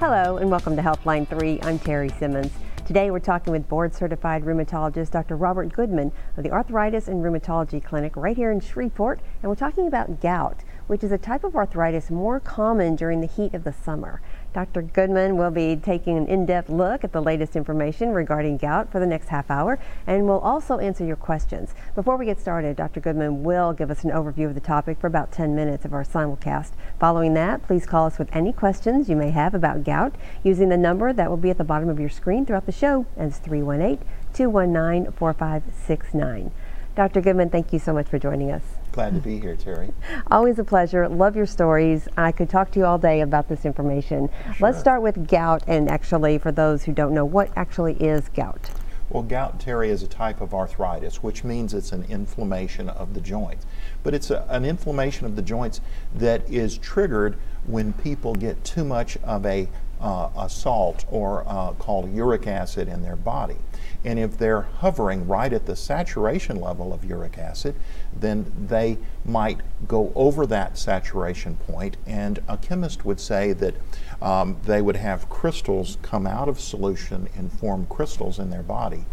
Hello and welcome to Healthline 3. I'm Terry Simmons. Today we're talking with board certified rheumatologist Dr. Robert Goodman of the Arthritis and Rheumatology Clinic right here in Shreveport and we're talking about gout which is a type of arthritis more common during the heat of the summer. Dr. Goodman will be taking an in-depth look at the latest information regarding gout for the next half hour and will also answer your questions. Before we get started, Dr. Goodman will give us an overview of the topic for about 10 minutes of our simulcast. Following that, please call us with any questions you may have about gout using the number that will be at the bottom of your screen throughout the show, and it's 318 219 4569. Dr. Goodman, thank you so much for joining us. Glad to be here, Terry. Always a pleasure. Love your stories. I could talk to you all day about this information. Sure. Let's start with gout, and actually, for those who don't know, what actually is gout? Well, gout, Terry, is a type of arthritis, which means it's an inflammation of the joints. But it's a, an inflammation of the joints that is triggered when people get too much of a, uh, a salt or uh, called uric acid in their body. And if they're hovering right at the saturation level of uric acid, then they might go over that saturation point. And a chemist would say that um, they would have crystals come out of solution and form crystals in their body.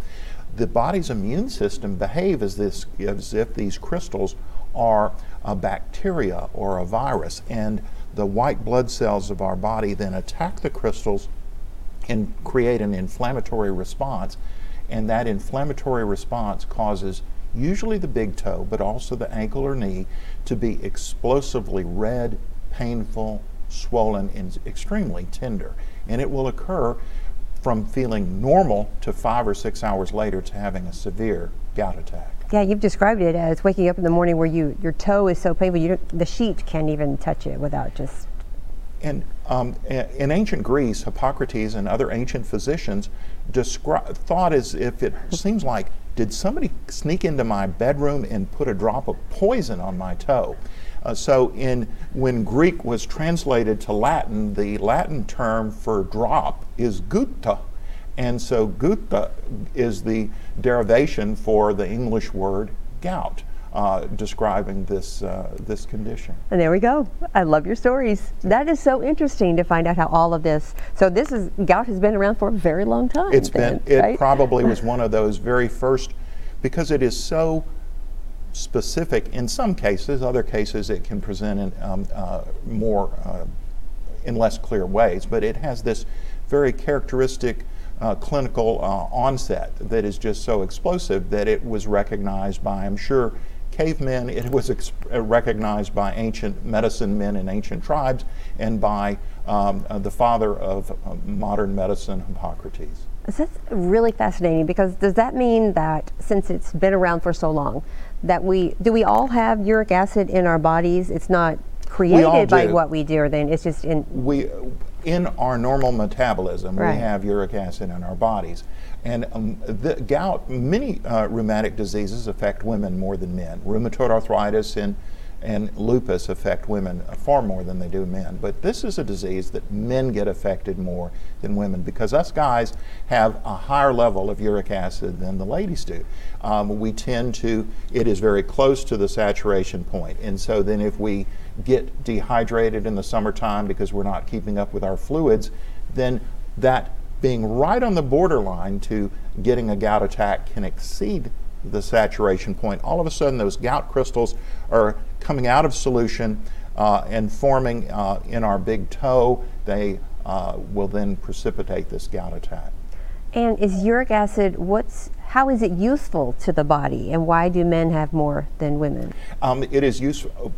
The body's immune system behave as, this, as if these crystals are a bacteria or a virus. And the white blood cells of our body then attack the crystals and create an inflammatory response and that inflammatory response causes usually the big toe, but also the ankle or knee, to be explosively red, painful, swollen, and extremely tender. And it will occur from feeling normal to five or six hours later to having a severe gout attack. Yeah, you've described it as waking up in the morning where you your toe is so painful, you the sheet can't even touch it without just and um, in ancient Greece, Hippocrates and other ancient physicians descri- thought as if it seems like, did somebody sneak into my bedroom and put a drop of poison on my toe? Uh, so, in when Greek was translated to Latin, the Latin term for drop is gutta, and so gutta is the derivation for the English word gout uh, describing this uh, this condition. And there we go. I love your stories. That is so interesting to find out how all of this. So this is gout has been around for a very long time. It's then, been. It right? probably was one of those very first because it is so specific. In some cases, other cases it can present in um, uh, more uh, in less clear ways. But it has this very characteristic. Uh, clinical uh, onset that is just so explosive that it was recognized by, I'm sure, cavemen. It was uh, recognized by ancient medicine men in ancient tribes and by um, uh, the father of modern medicine, Hippocrates. That's really fascinating because does that mean that since it's been around for so long, that we do we all have uric acid in our bodies? It's not created by what we do, or then it's just in we in our normal metabolism right. we have uric acid in our bodies. And um, the gout, many uh, rheumatic diseases affect women more than men. Rheumatoid arthritis and, and lupus affect women far more than they do men. But this is a disease that men get affected more than women because us guys have a higher level of uric acid than the ladies do. Um, we tend to, it is very close to the saturation point. And so then if we get dehydrated in the summertime because we're not keeping up with our fluids, then that being right on the borderline to getting a gout attack can exceed the saturation point. All of a sudden, those gout crystals are coming out of solution uh, and forming uh, in our big toe. They uh, will then precipitate this gout attack. And is uric acid, what's how is it useful to the body, and why do men have more than women? Um, it is useful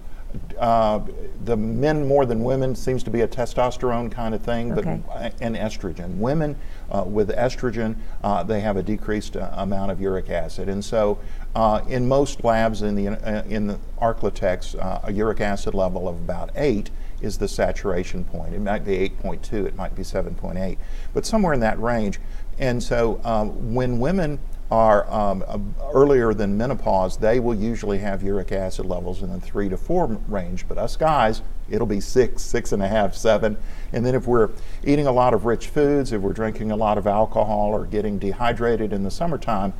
uh, the men more than women seems to be a testosterone kind of thing, but okay. and estrogen. Women uh, with estrogen, uh, they have a decreased uh, amount of uric acid, and so uh, in most labs in the uh, in the Arklatex, a uric acid level of about eight is the saturation point. It might be 8.2, it might be 7.8, but somewhere in that range. And so when women are um, uh, earlier than menopause, they will usually have uric acid levels in the three to four range. But us guys, it'll be six, six and a half, seven. And then if we're eating a lot of rich foods, if we're drinking a lot of alcohol or getting dehydrated in the summertime,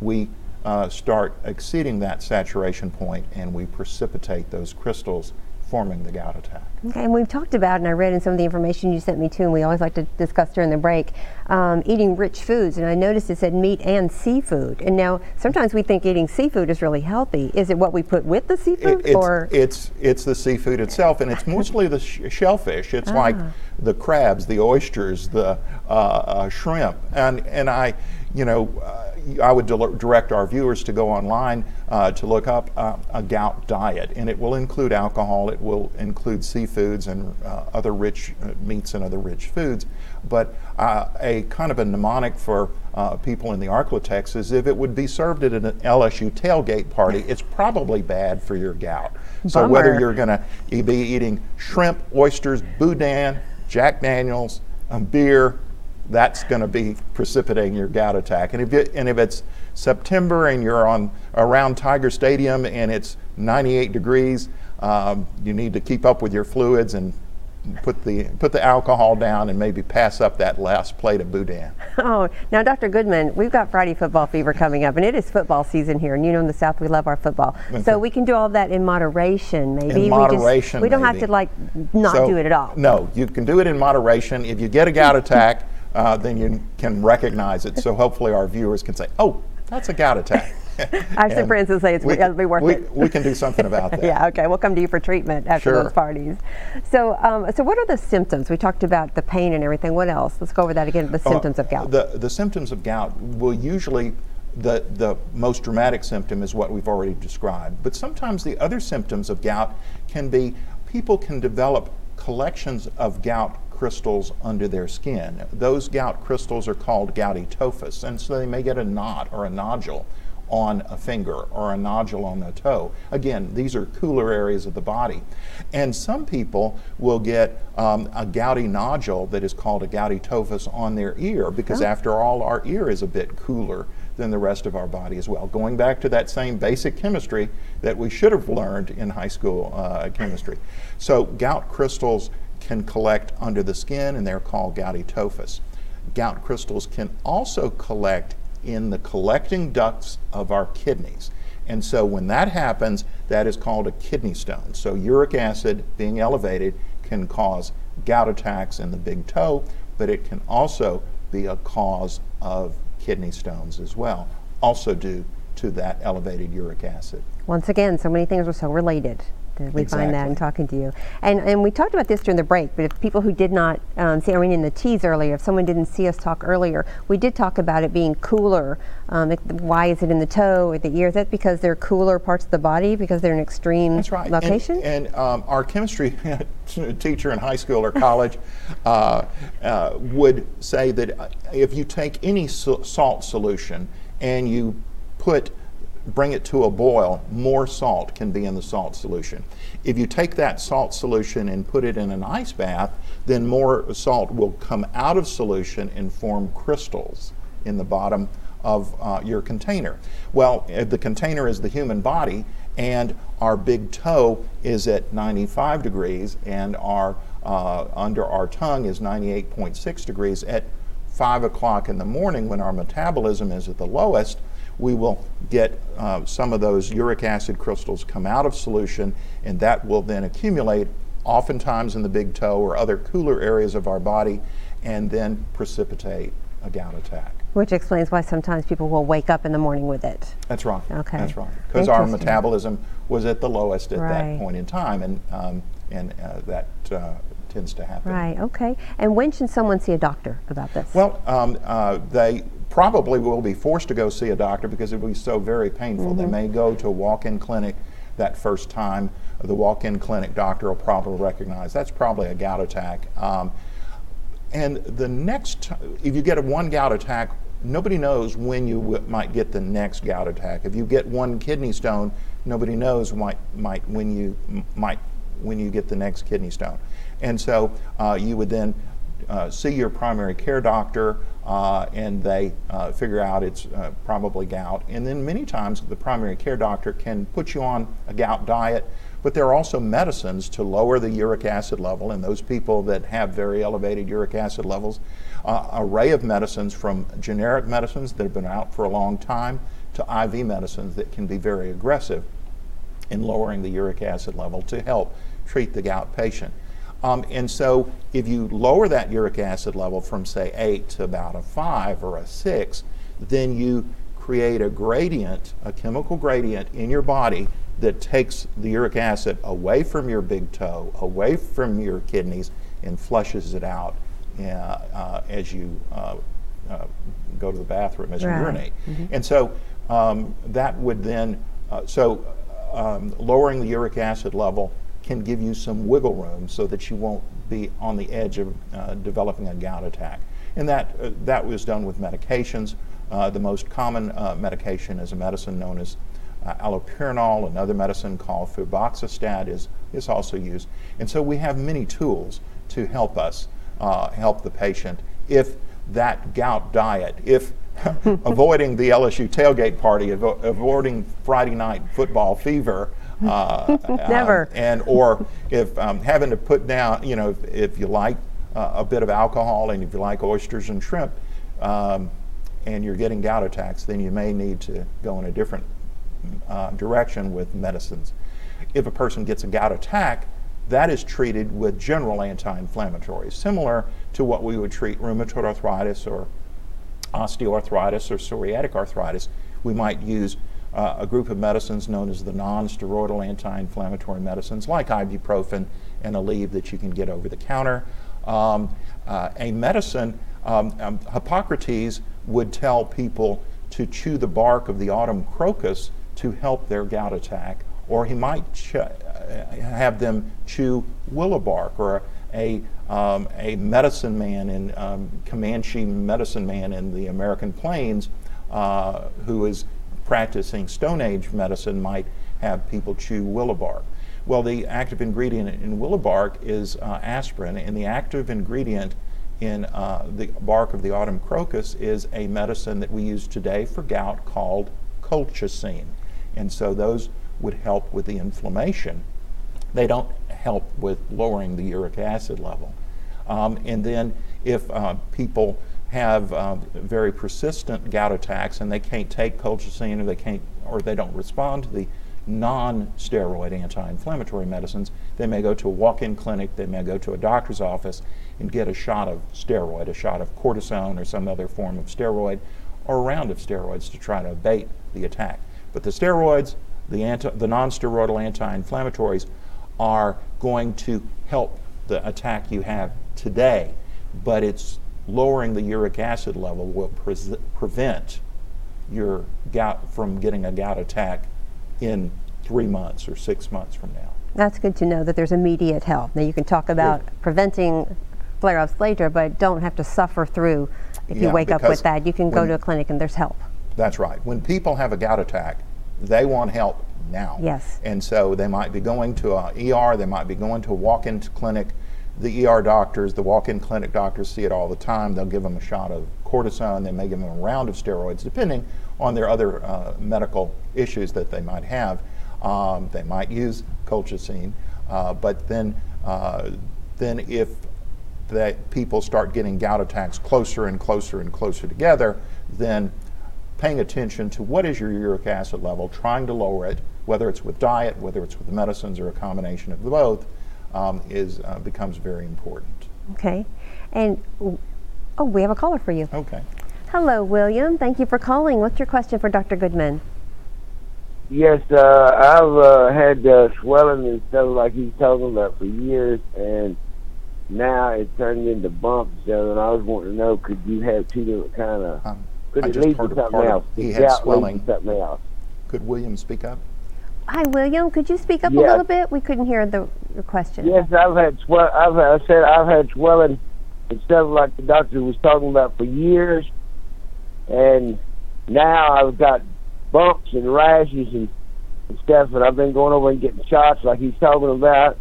we uh, start exceeding that saturation point and we precipitate those crystals forming the gout attack. Okay, and we've talked about, and I read in some of the information you sent me too, and we always like to discuss during the break, um, eating rich foods. And I noticed it said meat and seafood. And now sometimes we think eating seafood is really healthy. Is it what we put with the seafood, It- it's, or it's it's the seafood itself, and it's mostly the sh- shellfish. It's like Ah. the crabs, the oysters, the uh, uh, shrimp, and and I, you know, uh, I would direct our viewers to go online uh, to look up uh, a gout diet, and it will include alcohol, it will include seafoods and uh, other rich uh, meats and other rich foods, but uh, a kind of a mnemonic for uh, people in the Arklatex is if it would be served at an LSU tailgate party, it's probably bad for your gout. So whether you're going to be eating shrimp, oysters, boudin, Jack Daniels, um, beer, that's going to be precipitating your gout attack. And if, it, and if it's September and you're on around Tiger Stadium and it's 98 degrees, um, you need to keep up with your fluids and put the put the alcohol down and maybe pass up that last plate of boudin. Oh, now, Dr. Goodman, we've got Friday football fever coming up, and it is football season here. And you know, in the South, we love our football. Okay. So we can do all that in moderation, maybe. In we moderation, Just, we don't have to like not So, do it at all. No, you can do it in moderation. If you get a gout attack, uh, then you can recognize it. So hopefully our viewers can say, "Oh, that's a gout attack." I have some And friends who say it's we, it'll be worth we, it. we can do something about that. Yeah, okay. We'll come to you for treatment after Sure. those parties. So, um, so what are the symptoms? We talked about the pain and everything. What else? Let's go over that again. The Uh, symptoms of gout. The, the symptoms of gout will usually, the, the most dramatic symptom is what we've already described. But sometimes the other symptoms of gout can be people can develop collections of gout crystals under their skin. Those gout crystals are called gouty tophus, and so they may get a knot or a nodule on a finger or a nodule on a toe. Again, these are cooler areas of the body. And some people will get um, a gouty nodule that is called a gouty tophus on their ear because, after all, our ear is a bit cooler than the rest of our body as well. Going back to that same basic chemistry that we should have learned in high school uh, chemistry. So, gout crystals can collect under the skin and they're called gouty tophus. Gout crystals can also collect in the collecting ducts of our kidneys. And so when that happens, that is called a kidney stone. So uric acid being elevated can cause gout attacks in the big toe, but it can also be a cause of kidney stones as well, also due to that elevated uric acid. Once again, so many things are so related. We find that in Exactly. talking to you. And, and we talked about this during the break, but if people who did not um, see, I mean, in the teas earlier, if someone didn't see us talk earlier, we did talk about it being cooler. Um, it- why is it in the toe or the ear? Is that because they're cooler parts of the body because they're in extreme That's right. And- location? And, um, our chemistry teacher in high school or college uh, uh, would say that if you take any sa- salt solution and you put bring it to a boil, more salt can be in the salt solution. If you take that salt solution and put it in an ice bath, then more salt will come out of solution and form crystals in the bottom of uh, your container. Well, the container is the human body, and our big toe is at 95 degrees, and our uh, under our tongue is 98.6 degrees. At 5 o'clock in the morning, when our metabolism is at the lowest, we will get uh, some of those uric acid crystals come out of solution, and that will then accumulate, oftentimes in the big toe or other cooler areas of our body, and then precipitate a gout attack. Which explains why sometimes people will wake up in the morning with it. That's right. Okay. That's right. Because our metabolism was at the lowest at Right. that point in time, and um, and uh, that uh, tends to happen. Right, okay. And when should someone see a doctor about this? Well, um, uh, they probably will be forced to go see a doctor because it will be so very painful. Mm-hmm. They may go to a walk-in clinic that first time. The walk-in clinic doctor will probably recognize that's probably a gout attack. Um, and the next, if you get a one gout attack, nobody knows when you w- might get the next gout attack. If you get one kidney stone, nobody knows might, might when you might when you get the next kidney stone. And so uh, you would then uh, see your primary care doctor, uh, and they uh, figure out it's uh, probably gout. And then many times the primary care doctor can put you on a gout diet, but there are also medicines to lower the uric acid level in those people that have very elevated uric acid levels. Uh, array of medicines from generic medicines that have been out for a long time to IV medicines that can be very aggressive in lowering the uric acid level to help treat the gout patient. Um, and so if you lower that uric acid level from, say, 8 to about a 5 or a 6, then you create a gradient, a chemical gradient in your body that takes the uric acid away from your big toe, away from your kidneys, and flushes it out uh, uh, as you uh, uh go to the bathroom, as right. you urinate. Mm-hmm. And so um, that would then, uh, so um, lowering the uric acid level can give you some wiggle room so that you won't be on the edge of uh, developing a gout attack. And that, uh, that was done with medications. Uh, the most common uh, medication is a medicine known as uh, allopurinol. Another medicine called febuxostat is, is also used. And so we have many tools to help us uh, help the patient if that gout diet, if avoiding the LSU tailgate party, avo- avoiding Friday night football fever, uh, Never. Um, and or if um, having to put down, you know, if, if you like uh, a bit of alcohol and if you like oysters and shrimp, um, and you're getting gout attacks, then you may need to go in a different uh, direction with medicines. If a person gets a gout attack, that is treated with general anti-inflammatories, similar to what we would treat rheumatoid arthritis or osteoarthritis or psoriatic arthritis. We might use uh, a group of medicines known as the non-steroidal anti-inflammatory medicines like ibuprofen and Aleve that you can get over the counter. Um, uh, a medicine, um, um, Hippocrates would tell people to chew the bark of the autumn crocus to help their gout attack, or he might ch- uh, have them chew willow bark or a, um, a medicine man in um, Comanche medicine man in the American plains uh, who is practicing Stone Age medicine might have people chew willow bark. Well, the active ingredient in willow bark is uh, aspirin, and the active ingredient in uh, the bark of the autumn crocus is a medicine that we use today for gout called colchicine. And so those would help with the inflammation. They don't help with lowering the uric acid level. Um, and then if uh, people have uh, very persistent gout attacks and they can't take colchicine or they can't or they don't respond to the non-steroid anti-inflammatory medicines, they may go to a walk-in clinic, they may go to a doctor's office and get a shot of steroid, a shot of cortisone or some other form of steroid or a round of steroids to try to abate the attack. But the steroids, the, anti, the non-steroidal anti-inflammatories are going to help the attack you have today, but it's lowering the uric acid level will pre prevent your gout from getting a gout attack in three months or six months from now. That's good to know that there's immediate help. Now you can talk about yeah. preventing flare-ups later, but don't have to suffer through if yeah, you wake up with that. You can go to a clinic and there's help. That's right. When people have a gout attack, they want help now. Yes. And so they might be going to a ER, they might be going to a walk-in clinic the ER doctors, the walk-in clinic doctors see it all the time. They'll give them a shot of cortisone. They may give them a round of steroids, depending on their other uh, medical issues that they might have. Um, they might use colchicine, uh, but then, uh, then if that people start getting gout attacks closer and closer and closer together, then paying attention to what is your uric acid level, trying to lower it, whether it's with diet, whether it's with medicines, or a combination of both, um, is uh, becomes very important. Okay, and oh, we have a caller for you. Okay. Hello, William. Thank you for calling. What's your question for Dr. Goodman? Yes, uh, I've uh, had uh, swelling and stuff like he's talking about for years, and now it's turned into bumps. And I was wanting to know, could you have two different kind of? Um, could it lead to something else? He had swelling. Something else. Could William speak up? Hi, William. Could you speak up yes. a little bit? We couldn't hear the your question. Yes, I've had swell. I've I said I've had swelling and stuff like the doctor was talking about for years, and now I've got bumps and rashes and, and stuff, and I've been going over and getting shots like he's talking about,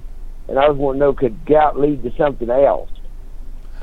and I was wanting to know could gout lead to something else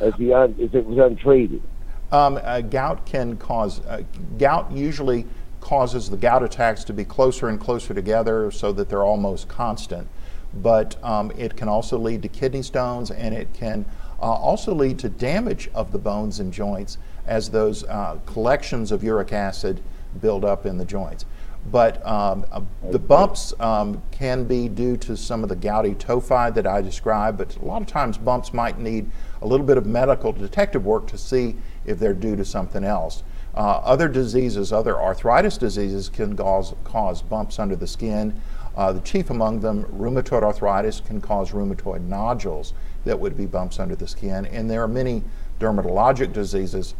if he un, if it was untreated. Um, uh, gout can cause uh, gout usually causes the gout attacks to be closer and closer together so that they're almost constant. But um, it can also lead to kidney stones and it can uh, also lead to damage of the bones and joints as those uh, collections of uric acid build up in the joints. But um, uh, the bumps um, can be due to some of the gouty tophi that I described, but a lot of times bumps might need a little bit of medical detective work to see if they're due to something else. Uh, other diseases, other arthritis diseases can cause, cause bumps under the skin. Uh, the chief among them, rheumatoid arthritis, can cause rheumatoid nodules that would be bumps under the skin. And there are many dermatologic diseases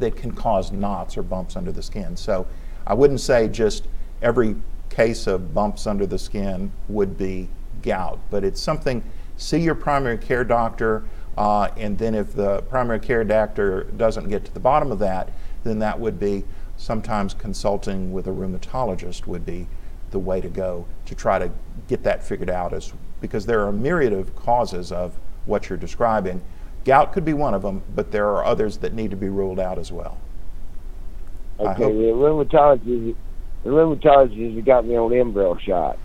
that can cause knots or bumps under the skin. So I wouldn't say just every case of bumps under the skin would be gout, but it's something, see your primary care doctor, uh, and then if the primary care doctor doesn't get to the bottom of that, then that would be sometimes consulting with a rheumatologist would be the way to go to try to get that figured out as because there are a myriad of causes of what you're describing. Gout could be one of them, but there are others that need to be ruled out as well. Okay, the rheumatologist, the rheumatologist got me on Enbrel shots.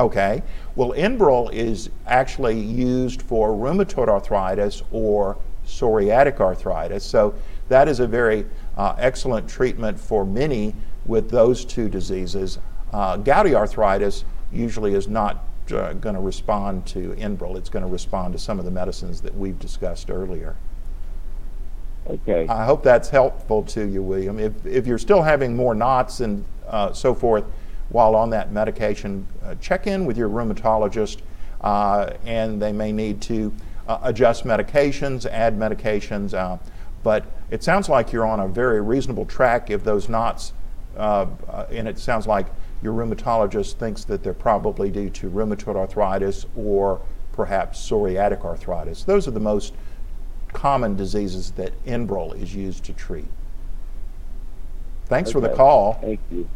Okay. Well, Enbrel is actually used for rheumatoid arthritis or psoriatic arthritis. So that is a very uh, excellent treatment for many with those two diseases. Uh, gouty arthritis usually is not uh, going to respond to Enbrel. It's going to respond to some of the medicines that we've discussed earlier. Okay. I hope that's helpful to you, William. If, if you're still having more knots and uh, so forth while on that medication, uh, check in with your rheumatologist uh, and they may need to uh, adjust medications, add medications. Uh, but it sounds like you're on a very reasonable track if those knots, uh, and it sounds like your rheumatologist thinks that they're probably due to rheumatoid arthritis or perhaps psoriatic arthritis. Those are the most common diseases that Enbrel is used to treat. Thanks okay. for the call. Thank you.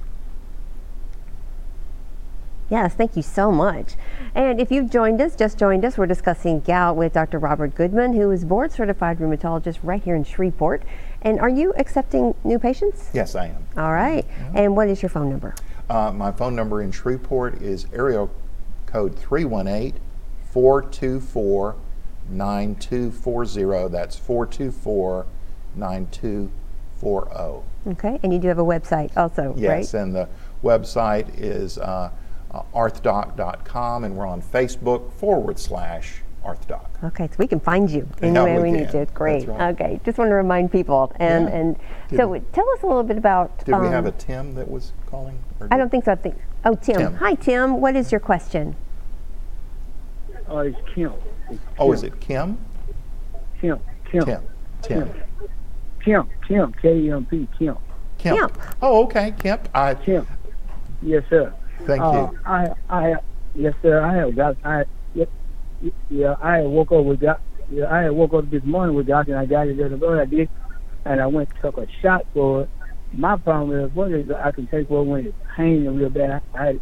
Yes, thank you so much. And if you've joined us, just joined us, we're discussing gout with Dr. Robert Goodman, who is board certified rheumatologist right here in Shreveport. And are you accepting new patients? Yes, I am. All right. mm-hmm. And what is your phone number? Uh, my phone number in Shreveport is area code 318 424 9240. That's 424 9240. Okay, and you do have a website also, yes, right? Yes, and the website is uh, uh, arthdoc.com, and we're on Facebook forward slash arthdoc. Okay, so we can find you anywhere we, we need to. Great. Right. Okay, just want to remind people. And yeah. and did so tell us a little bit about. Did um, we have a Tim that was calling? I don't think so. I think. Oh, Tim. Tim. Hi, Tim. What is your question? Oh, it's Kim. Oh, is it Kim? Kim. Kim. Tim. Tim. Kim. Kim. K-E-M-P. Kim. Kim. Kemp. Oh, okay. Kemp. I, Kim. Yes, sir. Thank uh, you. I, I, yes, sir. I have got. I, yeah, yeah I woke up with that. Yeah, I woke up this morning with that, and I got it the day. I did, and I went took a shot for it. My problem is, what is I can take for when it's hanging real bad. I, I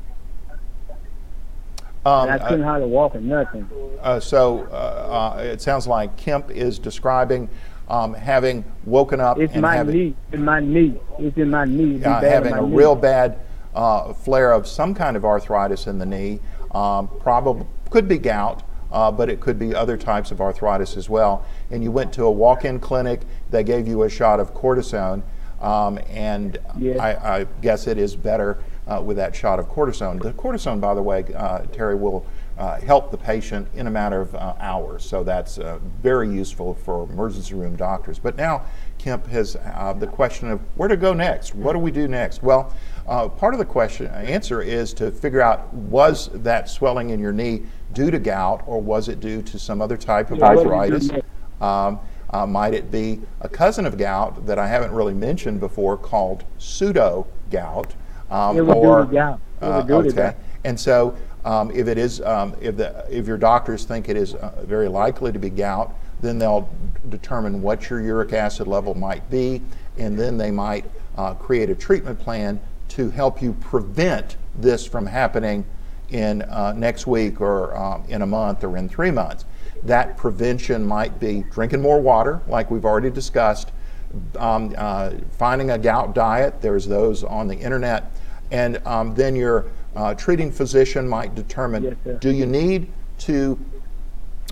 um, I couldn't uh, hardly walk or nothing. Uh, so uh, uh, it sounds like Kemp is describing um, having woken up it's my having, knee. In my knee. It's in my knee. Uh, having a knee. real bad uh, flare of some kind of arthritis in the knee. Um, probably could be gout. but it could be other types of arthritis as well. And you went to a walk-in clinic. They gave you a shot of cortisone, um, and yes. I, I guess it is better uh, with that shot of cortisone. The cortisone, by the way, uh, Terry, will uh, help the patient in a matter of uh, hours. So that's uh, very useful for emergency room doctors. But now Kemp has uh, the question of where to go next. What do we do next? Well, part of the question answer is to figure out was that swelling in your knee due to gout or was it due to some other type of arthritis? Um, uh, might it be a cousin of gout that I haven't really mentioned before called pseudo gout? Um, or, gout. Uh, okay. And so, um, if it is, um, if the if your doctors think it is uh, very likely to be gout, then they'll determine what your uric acid level might be, and then they might uh, create a treatment plan to help you prevent this from happening in uh, next week or um, in a month or in three months. That prevention might be drinking more water, like we've already discussed, um, uh, finding a gout diet. There's those on the internet and um, then your uh, treating physician might determine yes, do you need to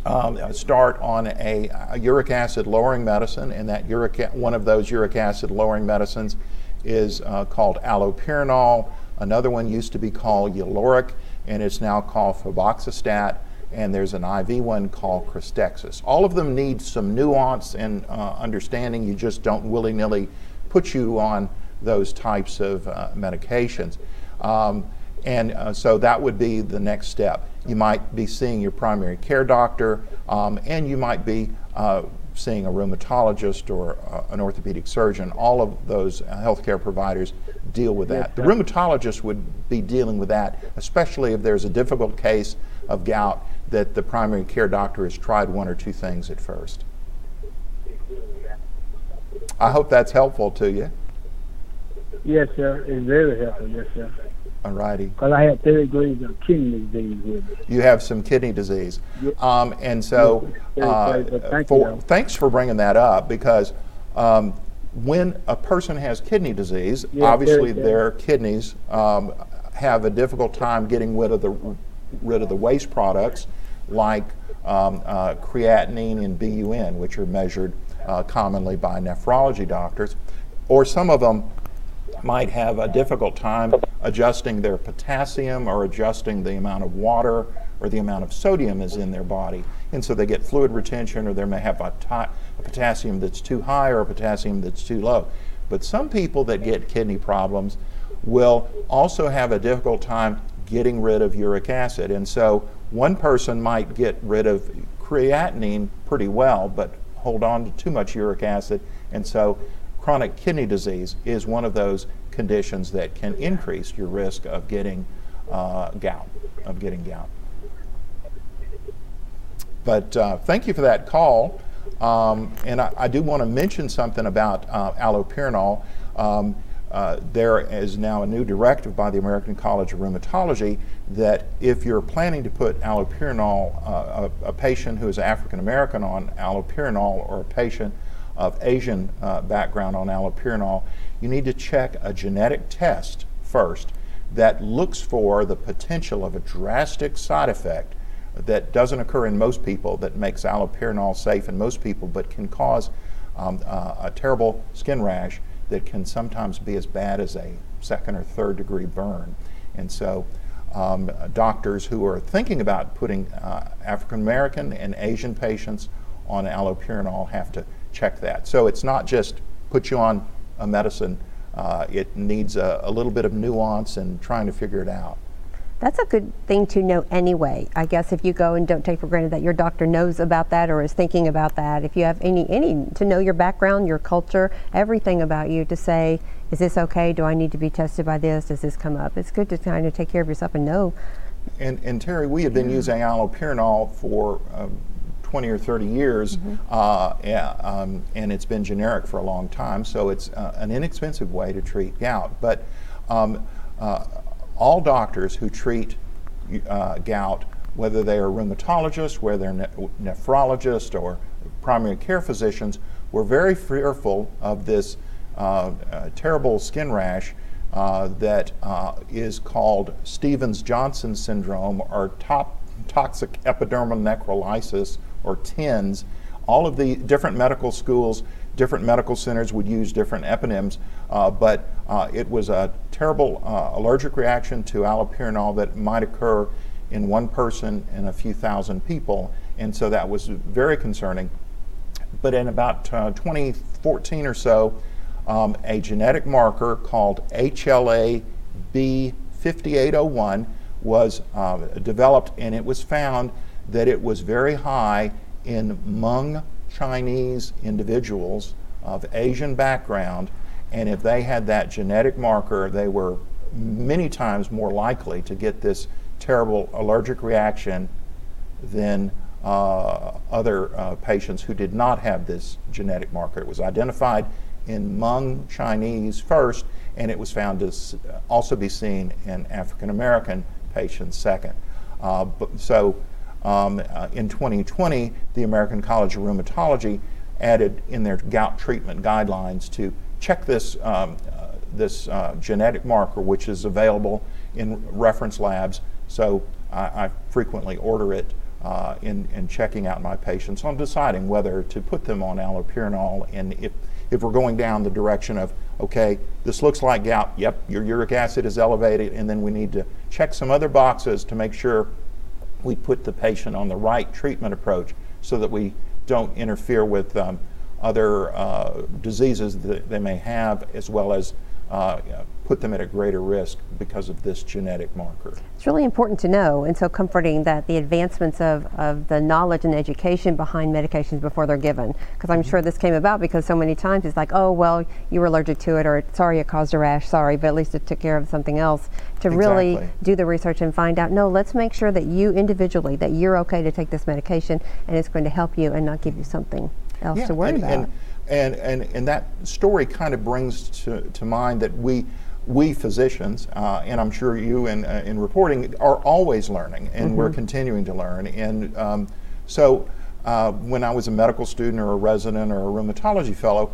um, start on a, a, uric acid lowering medicine, and that uric one of those uric acid lowering medicines is uh, called allopurinol, Another one used to be called Uloric, and it's now called febuxostat. And there's an IV one called Krystexxa. All of them need some nuance and uh, understanding. You just don't willy nilly put you on those types of uh, medications. Um, and uh, so that would be the next step. You might be seeing your primary care doctor, um, and you might be uh, seeing a rheumatologist or uh, an orthopedic surgeon. All of those healthcare providers deal with that. The rheumatologist would be dealing with that, especially if there's a difficult case of gout that the primary care doctor has tried one or two things at first. I hope that's helpful to you. Yes, sir. It's very helpful. Yes, sir. All righty. Because I have third grade of kidney disease with it. You have some kidney disease. Um, and so, uh. Thank for, you. thanks for bringing that up because um, when a person has kidney disease, Yeah, obviously their kidneys um, have a difficult time getting rid of the rid of the waste products like um, uh, creatinine and BUN, which are measured uh, commonly by nephrology doctors, or some of them might have a difficult time adjusting their potassium or adjusting the amount of water or the amount of sodium is in their body. And so they get fluid retention or they may have a, a potassium that's too high or a potassium that's too low. But some people that get kidney problems will also have a difficult time getting rid of uric acid. And so one person might get rid of creatinine pretty well, but hold on to too much uric acid. And so chronic kidney disease is one of those conditions that can increase your risk of getting uh, gout, of getting gout. But uh, thank you for that call. Um, and I, I do want to mention something about uh, allopurinol. Um, uh, there is now a new directive by the American College of Rheumatology that if you're planning to put allopurinol, uh, a, a patient who is African American on allopurinol or a patient of Asian uh, background on allopurinol, you need to check a genetic test first that looks for the potential of a drastic side effect that doesn't occur in most people that makes allopurinol safe in most people but can cause um, uh, a terrible skin rash that can sometimes be as bad as a second or third degree burn. And so um, doctors who are thinking about putting uh, African American and Asian patients on allopurinol have to check that. So it's not just put you on a medicine, uh, it needs a, a little bit of nuance and trying to figure it out. That's a good thing to know anyway. I guess if you go and don't take for granted that your doctor knows about that or is thinking about that, if you have any any to know your background, your culture, everything about you to say, is this okay? Do I need to be tested by this? Does this come up? It's good to kind of take care of yourself and know. And, and Terry, we have been using allopurinol for um, 20 or 30 years, uh, yeah, um, and it's been generic for a long time, so it's uh, an inexpensive way to treat gout. But um, uh, all doctors who treat uh, gout, whether they are rheumatologists, whether they're ne- nephrologists, or primary care physicians, were very fearful of this uh, uh, terrible skin rash uh, that uh, is called Stevens Johnson syndrome or top, toxic epidermal necrolysis or TENS. All of the different medical schools, different medical centers would use different eponyms, uh, but uh, it was a terrible uh, allergic reaction to allopurinol that might occur in one person in a few thousand people, and so that was very concerning. But in about uh, 2014 or so, um, a genetic marker called HLA B5801 was uh, developed, and it was found that it was very high in Hmong Chinese individuals of Asian background, and if they had that genetic marker, they were many times more likely to get this terrible allergic reaction than uh, other uh, patients who did not have this genetic marker. It was identified in Hmong Chinese first, and it was found to also be seen in African American patients second. Uh, so um, uh, in 2020, the American College of Rheumatology added in their gout treatment guidelines to check this, um, uh, this uh, genetic marker, which is available in reference labs. So I, I frequently order it uh, in, in checking out my patients on deciding whether to put them on allopurinol and if, if we're going down the direction of, okay, this looks like gout, yep, your uric acid is elevated, and then we need to check some other boxes to make sure we put the patient on the right treatment approach so that we don't interfere with um, other uh, diseases that they may have as well as uh, put them at a greater risk because of this genetic marker. It's really important to know and so comforting that the advancements of, of the knowledge and education behind medications before they're given. Because I'm mm -hmm. sure this came about because so many times it's like, oh, well, you were allergic to it, or sorry, it caused a rash, sorry, but at least it took care of something else. To exactly. really do the research and find out, no, let's make sure that you individually, that you're okay to take this medication and it's going to help you and not give you something else yeah, to worry and, about. And, and, and, and that story kind of brings to, to mind that we, we physicians, uh, and I'm sure you in, uh, in reporting, are always learning and mm -hmm. we're mm-hmm. continuing to learn. And um, so uh, when I was a medical student or a resident or a rheumatology fellow,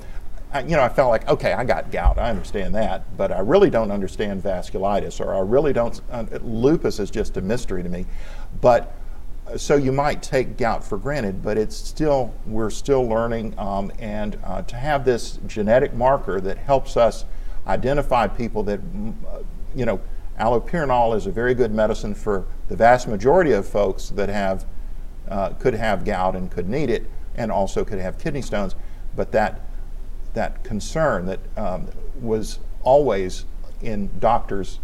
I, you know, I felt like, okay, I got gout, I understand that, but I really don't understand vasculitis, or I really don't, uh, lupus is just a mystery to me. But so you might take gout for granted, but it's still we're still learning, um, and uh, to have this genetic marker that helps us identify people that uh, you know allopurinol is a very good medicine for the vast majority of folks that have uh, could have gout and could need it, and also could have kidney stones, but that that concern that um, was always in doctors'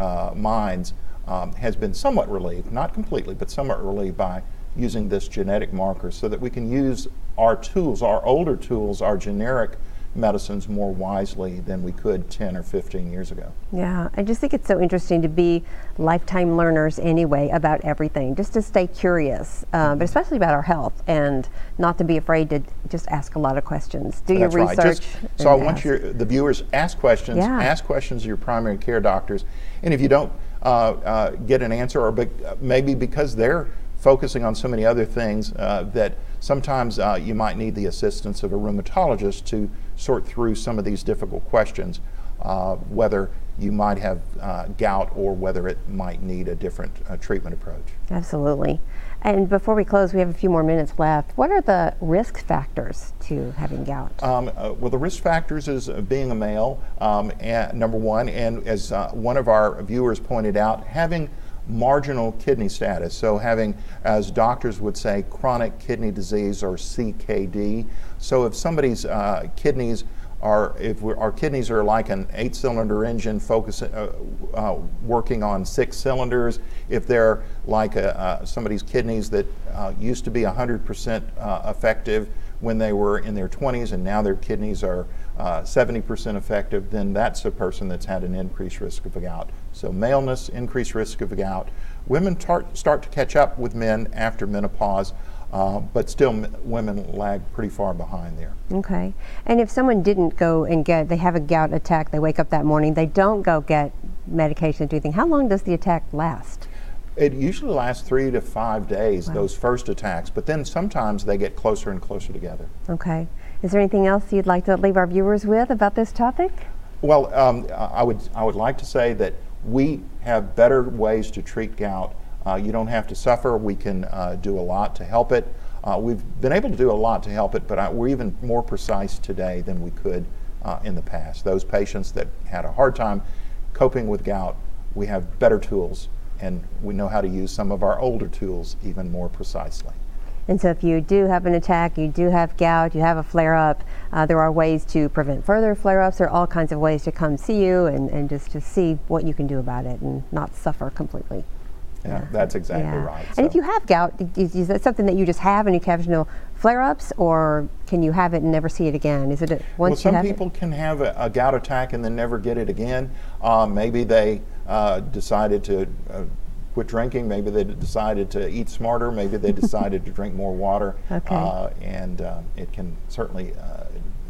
uh, minds um, has been somewhat relieved, not completely, but somewhat relieved by using this genetic marker so that we can use our tools, our older tools, our generic medicines more wisely than we could 10 or 15 years ago. Yeah, I just think it's so interesting to be lifetime learners anyway about everything, just to stay curious, um, but especially about our health and not to be afraid to just ask a lot of questions. Do That's your research. Right. Just, so I want your, the viewers ask questions, yeah. ask questions of your primary care doctors, and if you don't get an answer, or be, maybe because they're focusing on so many other things uh, that sometimes uh, you might need the assistance of a rheumatologist to sort through some of these difficult questions, uh, whether you might have uh, gout or whether it might need a different uh, treatment approach. Absolutely. And before we close, we have a few more minutes left. What are the risk factors to having gout? Um, uh, well, the risk factors is uh, being a male, um, and, number one, and as uh, one of our viewers pointed out, having marginal kidney status. So having, as doctors would say, chronic kidney disease or CKD. So if somebody's uh, kidneys are, if our kidneys are like an eight-cylinder engine focusing, uh, uh, working on six cylinders, if they're like a, uh, somebody's kidneys that uh, used to be 100% uh, effective when they were in their 20s and now their kidneys are 70% effective, then that's a person that's had an increased risk of gout. So maleness, increased risk of gout. Women start to catch up with men after menopause, uh, but still women lag pretty far behind there. Okay. And if someone didn't go and get, they have a gout attack, they wake up that morning, they don't go get medication, do you think, how long does the attack last? It usually lasts three to five days, wow. those first attacks, but then sometimes they get closer and closer together. Okay. Is there anything else you'd like to leave our viewers with about this topic? Well, um, I would I would like to say that we have better ways to treat gout. Uh, you don't have to suffer. We can uh, do a lot to help it. Uh, we've been able to do a lot to help it, but I, we're even more precise today than we could in the past. Those patients that had a hard time coping with gout, we have better tools, and we know how to use some of our older tools even more precisely. And so if you do have an attack, you do have gout, you have a flare-up, uh, there are ways to prevent further flare-ups. There are all kinds of ways to come see you and, and just to see what you can do about it and not suffer completely. Yeah, that's exactly yeah. right. And if you have gout, is, is, that something that you just have and you have no flare-ups, or can you have it and never see it again? Is it a, once well, some people it? can have a, a, gout attack and then never get it again. Um, maybe they uh, decided to uh, quit drinking. Maybe they decided to eat smarter. Maybe they decided to drink more water. Okay. Uh, and uh, it can certainly, uh,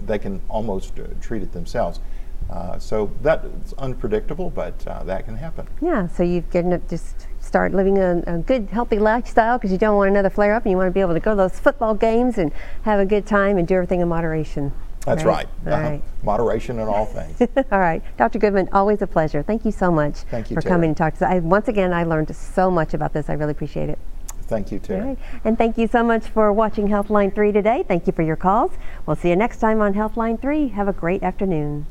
they can almost uh, treat it themselves. Uh, so that's unpredictable, but uh, that can happen. Yeah, so you've got to just start living a, a good, healthy lifestyle because you don't want another flare up and you want to be able to go to those football games and have a good time and do everything in moderation. That's right. right. Uh-huh. right. Moderation in all things. all right. Dr. Goodman, always a pleasure. Thank you so much Thank you, for Terry. coming and talking to us. I, once again, I learned so much about this. I really appreciate it. Thank you, Terry. Right. And thank you so much for watching Healthline 3 today. Thank you for your calls. We'll see you next time on Healthline 3. Have a great afternoon.